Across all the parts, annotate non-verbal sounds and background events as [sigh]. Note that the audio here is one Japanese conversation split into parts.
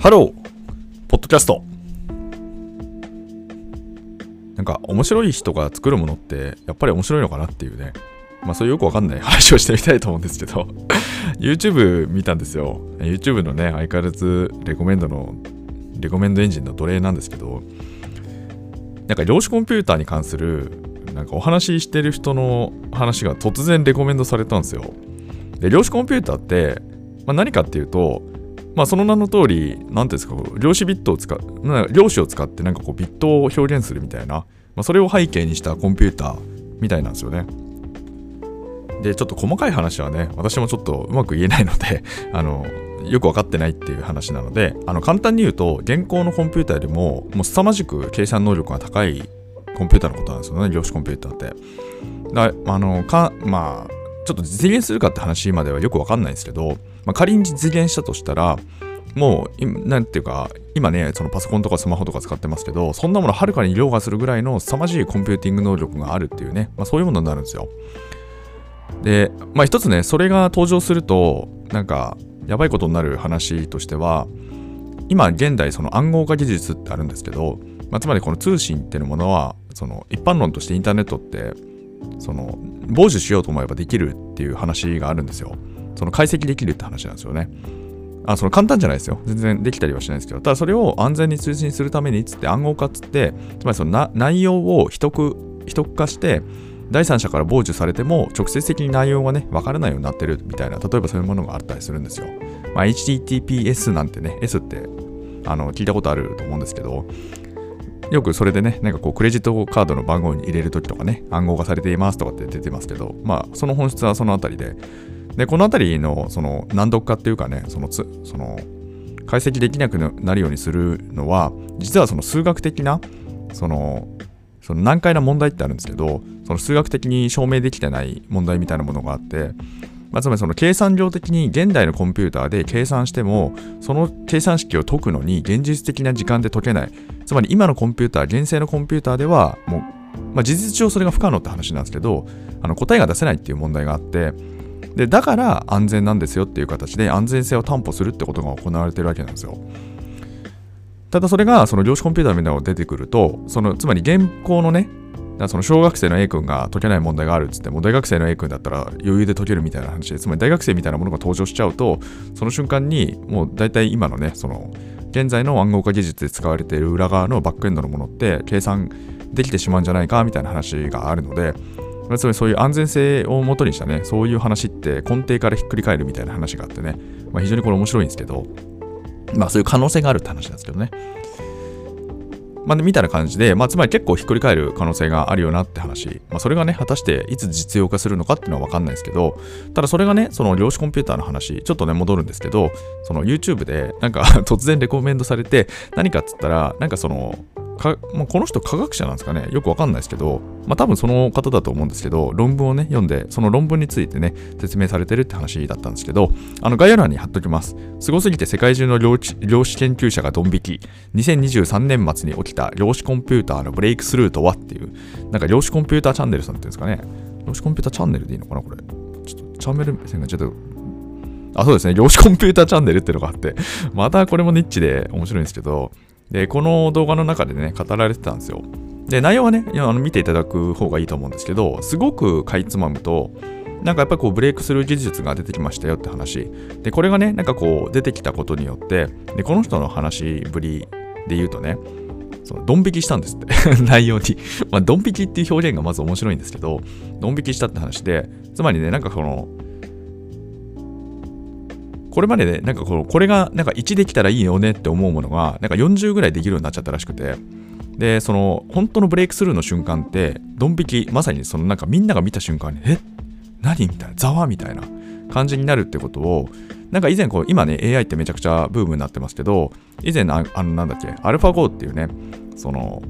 ハローポッドキャスト。なんか面白い人が作るものってやっぱり面白いのかなっていうね。まあそういうよくわかんない [laughs] 話をしてみたいと思うんですけど。[laughs] YouTube 見たんですよ。YouTube のね相変わらずレコメンドのレコメンドエンジンの奴隷なんですけどなんか量子コンピューターに関するなんかお話ししてる人の話が突然レコメンドされたんですよ。で量子コンピューターって、まあ、何かっていうとまあ、その名の通り、なんていうんですか、量子ビットを使う、量子を使ってなんかこうビットを表現するみたいな、まあ、それを背景にしたコンピューターみたいなんですよね。で、ちょっと細かい話はね、私もちょっとうまく言えないので [laughs] あの、よく分かってないっていう話なので、あの簡単に言うと、現行のコンピューターよりも、もう凄まじく計算能力が高いコンピューターのことなんですよね、量子コンピューターって。だあのかまあ、ちょっと実現するかって話まではよく分かんないんですけど、まあ、仮に実現したとしたら、もう、なんていうか、今ね、そのパソコンとかスマホとか使ってますけど、そんなものはるかに凌駕するぐらいの凄まじいコンピューティング能力があるっていうね、まあ、そういうものになるんですよ。で、まあ一つね、それが登場すると、なんか、やばいことになる話としては、今現代その暗号化技術ってあるんですけど、まあ、つまりこの通信っていうものはその一般論としてインターネットってその傍受しようと思えばできるっていう話があるんですよ。その解析できるって話なんですよね。あ、その簡単じゃないですよ。全然できたりはしないですけど、ただそれを安全に通信するためにつって暗号化っつって、つまりその内容を秘匿、秘匿化して、第三者から傍受されても直接的に内容がね、わからないようになってるみたいな、例えばそういうものがあったりするんですよ。まあ、HTTPS なんてね、S ってあの聞いたことあると思うんですけど、よくそれでね、なんかこうクレジットカードの番号に入れるときとかね、暗号化されていますとかって出てますけど、まあその本質はそのあたりで、で、このあたりのその難読化っていうかね、そのつ、その、解析できなくなるようにするのは、実はその数学的な、その、その難解な問題ってあるんですけど、その数学的に証明できてない問題みたいなものがあって、まあ、つまりその計算量的に現代のコンピューターで計算してもその計算式を解くのに現実的な時間で解けない。つまり今のコンピューター現世のコンピューターではもう、まあ、事実上それが不可能って話なんですけどあの答えが出せないっていう問題があってでだから安全なんですよっていう形で安全性を担保するってことが行われてるわけなんですよ。ただそれがその量子コンピューターみたいなのが出てくるとそのつまり現行のねその小学生の A 君が解けない問題があるっつっても大学生の A 君だったら余裕で解けるみたいな話でつまり大学生みたいなものが登場しちゃうとその瞬間にもう大体今のねその現在の暗号化技術で使われている裏側のバックエンドのものって計算できてしまうんじゃないかみたいな話があるのでつまりそういう安全性をもとにしたねそういう話って根底からひっくり返るみたいな話があってね、まあ、非常にこれ面白いんですけどまあそういう可能性があるって話なんですけどねまあ、みたいな感じで、まあ、つまり結構ひっくり返る可能性があるよなって話。まあ、それがね、果たしていつ実用化するのかっていうのは分かんないですけど、ただそれがね、その量子コンピューターの話、ちょっとね、戻るんですけど、その YouTube でなんか [laughs] 突然レコメンドされて、何かっつったら、なんかその、かまあ、この人科学者なんですかねよくわかんないですけど、まあ、多分その方だと思うんですけど、論文をね、読んで、その論文についてね、説明されてるって話だったんですけど、あの概要欄に貼っときます。すごすぎて世界中の量量子研究者がドン引き、2023年末に起きた量子コンピューターのブレイクスルーとはっていう、なんか量子コンピューターチャンネルさんっていうんですかね。量子コンピューターチャンネルでいいのかなこれ。ちょっとチャンネル目線がちょっとあ、そうですね。量子コンピューターチャンネルっていうのがあって、またこれもニッチで面白いんですけど、で、この動画の中でね、語られてたんですよ。で、内容はね、あの見ていただく方がいいと思うんですけど、すごくかいつまむと、なんかやっぱこうブレイクスルー技術が出てきましたよって話。で、これがね、なんかこう出てきたことによって、で、この人の話ぶりで言うとね、そのドン引きしたんですって [laughs] 内容にまあ、ドン引きっていう表現がまず面白いんですけど、ドン引きしたって話で、つまりね、なんかこの、これまでで、なんかこの、これがなんか1できたらいいよねって思うものが、なんか40ぐらいできるようになっちゃったらしくて、で、その、本当のブレイクスルーの瞬間って、ドン引き、まさにそのなんかみんなが見た瞬間に、え？何？みたいな、ざわみたいな感じになるってことを、なんか以前こう、今ね、AI ってめちゃくちゃブームになってますけど、以前あの、なんだっけ、アルファ GO っていうね、その、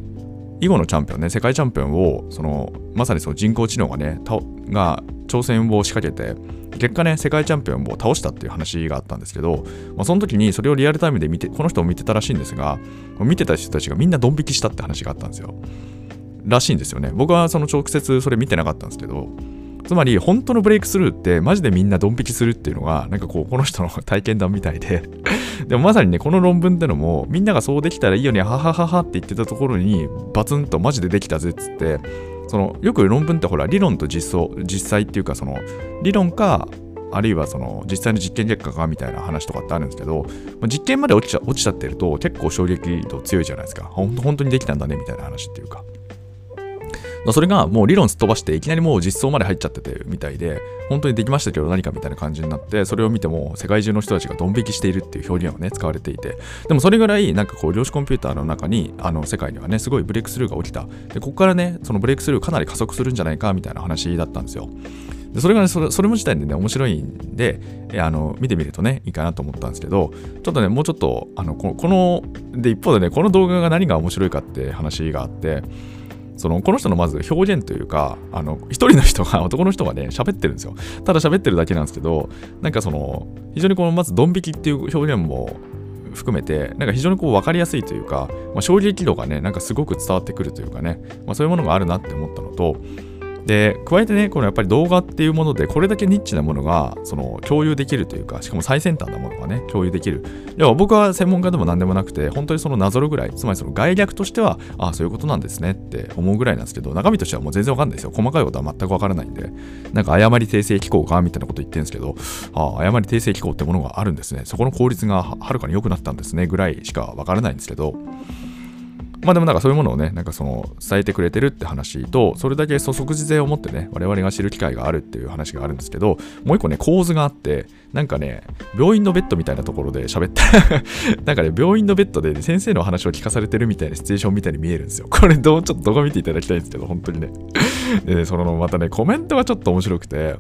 囲碁のチャンピオンね、世界チャンピオンを、その、まさにその人工知能がね、が挑戦を仕掛けて、結果ね、世界チャンピオンを倒したっていう話があったんですけど、まあ、その時にそれをリアルタイムで見て、この人を見てたらしいんですが、見てた人たちがみんなドン引きしたって話があったんですよ。らしいんですよね。僕はその直接それ見てなかったんですけど、つまり本当のブレイクスルーってマジでみんなドン引きするっていうのがなんかこうこの人の体験談みたいで [laughs] でもまさにねこの論文ってのもみんながそうできたらいいよねははははって言ってたところにバツンとマジでできたぜっつってそのよく論文ってほら理論と実装実際っていうかその理論かあるいはその実際の実験結果かみたいな話とかってあるんですけど、実験まで落ちちゃ落ちちゃってると結構衝撃度強いじゃないですか。本当にできたんだねみたいな話っていうか。それがもう理論すっ飛ばしていきなりもう実装まで入っちゃっててみたいで本当にできましたけど何かみたいな感じになってそれを見ても世界中の人たちがドン引きしているっていう表現をね使われていてでもそれぐらいなんかこう量子コンピューターの中にあの世界にはねすごいブレイクスルーが起きた。でここからねそのブレイクスルーかなり加速するんじゃないかみたいな話だったんですよ。でそれがねそれそれも自体でね面白いんであの見てみるとねいいかなと思ったんですけどちょっとねもうちょっとあのこので一方でねこの動画が何が面白いかって話があってそのこの人のまず表現というかあの一人の人が [laughs] 男の人がね喋ってるんですよ。ただ喋ってるだけなんですけどなんかその非常にこのまずドン引きっていう表現も含めてなんか非常にこう分かりやすいというか、まあ、衝撃度がねなんかすごく伝わってくるというかね、まあ、そういうものがあるなって思ったのとで加えてねこのやっぱり動画っていうものでこれだけニッチなものがその共有できるというかしかも最先端なものがね共有できる。要は僕は専門家でも何でもなくて本当にそのなぞるぐらいつまりその概略としてはああそういうことなんですねって思うぐらいなんですけど中身としてはもう全然わかんないですよ。細かいことは全くわからないんで。なんか誤り訂正機構がみたいなこと言ってるんですけどああ誤り訂正機構ってものがあるんですね。そこの効率がはるかに良くなったんですねぐらいしかわからないんですけど。まあでもなんかそういうものをね、なんかその伝えてくれてるって話と、それだけ即時性を持ってね、我々が知る機会があるっていう話があるんですけど、もう一個ね、構図があって、なんかね、病院のベッドみたいなところで [laughs] 喋ったなんかね、病院のベッドで先生の話を聞かされてるみたいなシチュエーションみたいに見えるんですよ。これどう、ちょっと動画見ていただきたいんですけど、本当にね。でね、そのまたね、コメントがちょっと面白くて、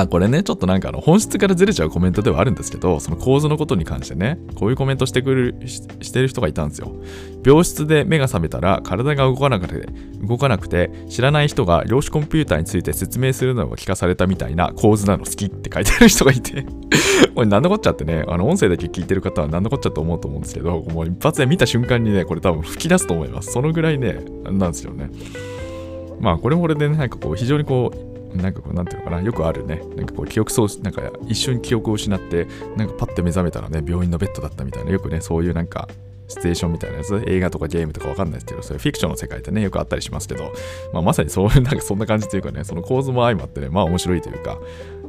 あ、これね、ちょっとなんかあの本質からずれちゃうコメントではあるんですけど、その構図のことに関してね、こういうコメントしてくるし、してる人がいたんですよ。病室で目が覚めたら体が動かなくて、動かなくて、知らない人が量子コンピューターについて説明するのを聞かされたみたいな構図なの好きって書いてある人がいて [laughs] これ何のこっちゃってね、あの音声だけ聞いてる方は何のこっちゃと思うと思うんですけど、もう一発で見た瞬間にね、これ多分吹き出すと思います。そのぐらいね、なんですよね。まあこれもこれでね、なんかこう非常にこう、なんかこう、なんていうのかな、よくあるね、なんかこう、記憶喪失、なんか一瞬記憶を失って、なんかパッて目覚めたらね、病院のベッドだったみたいな、よくね、そういうなんか、シチュエーションみたいなやつ、映画とかゲームとかわかんないですけど、そういうフィクションの世界ってね、よくあったりしますけど、まあ、まさにそういう、なんかそんな感じというかね、その構図も相まってね、まあ面白いというか、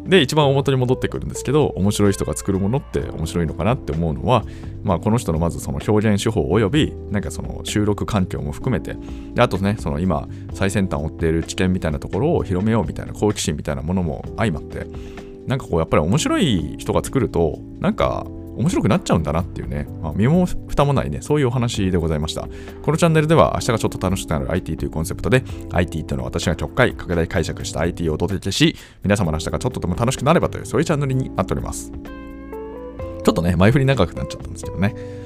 で、一番大元に戻ってくるんですけど、面白い人が作るものって面白いのかなって思うのは、まあ、この人のまずその表現手法及び、なんかその収録環境も含めて、であとね、その今、最先端を追っている知見みたいなところを広めようみたいな好奇心みたいなものも相まって、なんかこう、やっぱり面白い人が作ると、なんか、面白くなっちゃうんだなっていうね、まあ、身も蓋もないね、そういうお話でございました。このチャンネルでは明日がちょっと楽しくなる IT というコンセプトで IT というのは私が直回拡大解釈した IT をお届けし、皆様の明日がちょっとでも楽しくなればというそういうチャンネルになっております。ちょっとね、前振り長くなっちゃったんですけどね。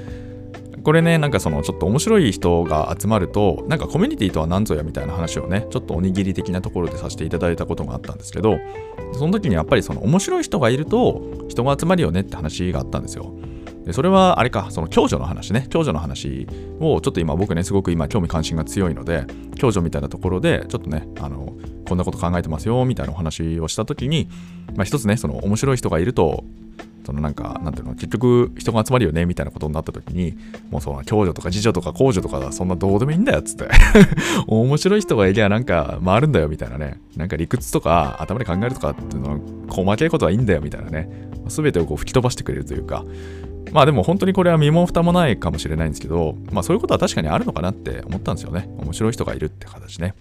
これね、なんかそのちょっと面白い人が集まると、なんかコミュニティとは何ぞやみたいな話をね、ちょっとおにぎり的なところでさせていただいたことがあったんですけど、その時にやっぱりその面白い人がいると人が集まるよねって話があったんですよ。でそれはあれか、その共助の話ね、共助の話をちょっと今僕ね、すごく今興味関心が強いので、共助みたいなところで、ちょっとね、あの、こんなこと考えてますよ、みたいなお話をしたときに、まあ一つね、その面白い人がいると、そのなんか、なんていうの、結局人が集まるよね、みたいなことになった時に、もうその共助とか自助とか公助とか、そんなどうでもいいんだよ、つって。[laughs] 面白い人がいりゃなんか回るんだよ、みたいなね。なんか理屈とか頭で考えるとかっていうのは、細けいことはいいんだよ、みたいなね。全てをこう吹き飛ばしてくれるというか、まあでも本当にこれは身も蓋もないかもしれないんですけど、まあそういうことは確かにあるのかなって思ったんですよね。面白い人がいるって形ね。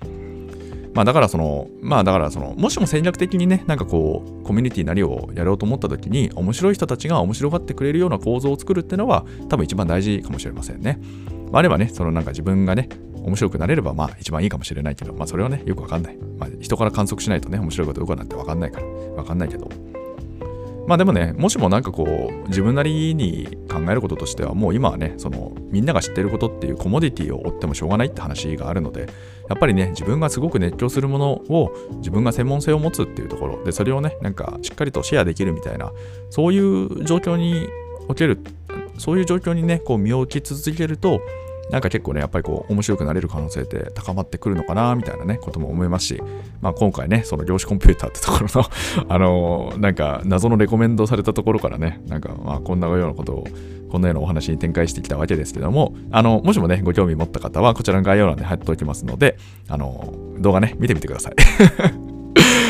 まあだからその、まあだからその、もしも戦略的にね、なんかこう、コミュニティなりをやろうと思った時に、面白い人たちが面白がってくれるような構造を作るっていうのは、多分一番大事かもしれませんね。まあ、あればね、そのなんか自分がね、面白くなれればまあ一番いいかもしれないけど、まあそれはね、よくわかんない。まあ人から観測しないとね、面白いかどうかなんてわかんないから、わかんないけど。まあでもね、もしもなんかこう、自分なりに考えることとしては、もう今はね、その、みんなが知ってることっていうコモディティを追ってもしょうがないって話があるので、やっぱりね、自分がすごく熱狂するものを自分が専門性を持つっていうところで、それをね、なんかしっかりとシェアできるみたいな、そういう状況における、そういう状況にね、こう身を置き続けると、なんか結構ね、やっぱりこう、面白くなれる可能性って高まってくるのかな、みたいなね、ことも思いますし、まあ今回ね、その量子コンピューターってところの [laughs] あのー、なんか謎のレコメンドされたところからね、なんかまあこんなようなことを、こんなようなお話に展開してきたわけですけども、あの、もしもね、ご興味持った方は、こちらの概要欄に貼っておきますので、あの、動画ね、見てみてください。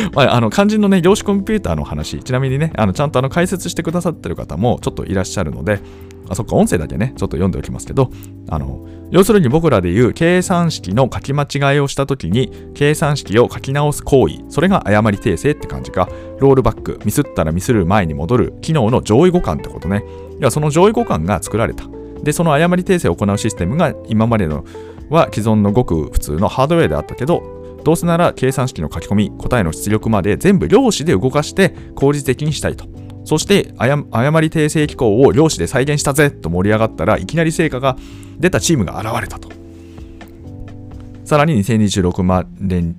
[laughs] まあ、あの肝心のね、量子コンピューターの話、ちなみにね、あのちゃんとあの解説してくださってる方もちょっといらっしゃるので、あそっか、音声だけね、ちょっと読んでおきますけど、あの、要するに僕らで言う計算式の書き間違いをしたときに、計算式を書き直す行為、それが誤り訂正って感じか、ロールバック、ミスったらミスる前に戻る機能の上位互換ってことね。いや、その上位互換が作られた。で、その誤り訂正を行うシステムが今までのは既存のごく普通のハードウェアであったけど、どうせなら計算式の書き込み、答えの出力まで全部量子で動かして効率的にしたいと。そして誤り訂正機構を量子で再現したぜと盛り上がったらいきなり成果が出たチームが現れたと。さらに2026年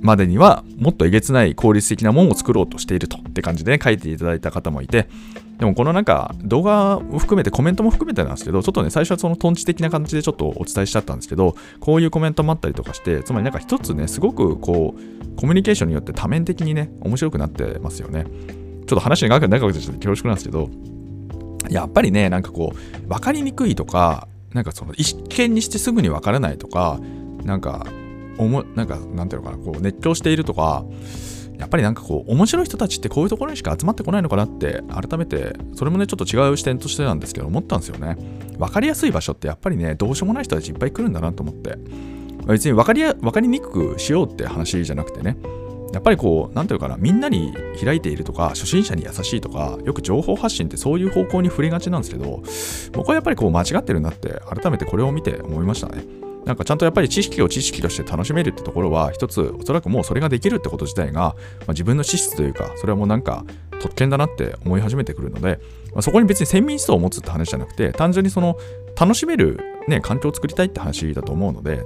までにはもっとえげつない効率的なものを作ろうとしているとって感じで、ね、書いていただいた方もいて、でもこのなんか動画を含めてコメントも含めてなんですけど、ちょっとね、最初はそのトンチ的な感じでちょっとお伝えしちゃったんですけど、こういうコメントもあったりとかして、つまりなんか一つね、すごくこう、コミュニケーションによって多面的にね、面白くなってますよね。ちょっと話が長く長くてちょっと恐縮なんですけど、やっぱりね、なんかこう、分かりにくいとか、なんかその一見にしてすぐに分からないとか、なんか、おもなんか、なんていうのかな、こう熱狂しているとか、やっぱりなんかこう、面白い人たちってこういうところにしか集まってこないのかなって、改めて、それもね、ちょっと違う視点としてなんですけど、思ったんですよね。分かりやすい場所ってやっぱりね、どうしようもない人たちいっぱい来るんだなと思って。別に分かりや分かりにくくしようって話じゃなくてね、やっぱりこう、なんていうかな、みんなに開いているとか、初心者に優しいとか、よく情報発信ってそういう方向に触れがちなんですけど、僕はやっぱりこう間違ってるなって、改めてこれを見て思いましたね。なんかちゃんとやっぱり知識を知識として楽しめるってところは、一つ、おそらくもうそれができるってこと自体が、まあ、自分の資質というか、それはもうなんか特権だなって思い始めてくるので、まあ、そこに別に先民思想を持つって話じゃなくて、単純にその楽しめる、ね、環境を作りたいって話だと思うので、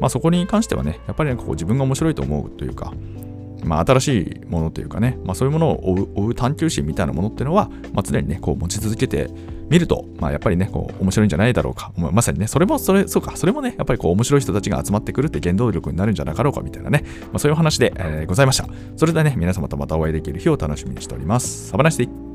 まあ、そこに関してはね、やっぱりなんかこう自分が面白いと思うというか、まあ、新しいものというかね、まあ、そういうものを追う探求心みたいなものっていうのは、まあ、常にね、こう持ち続けてみると、まあ、やっぱりね、こう面白いんじゃないだろうか。まさにね、それも、それ、そうか、それもね、やっぱりこう面白い人たちが集まってくるって原動力になるんじゃなかろうかみたいなね、まあ、そういう話で、えー、ございました。それではね、皆様とまたお会いできる日を楽しみにしております。サバナシティ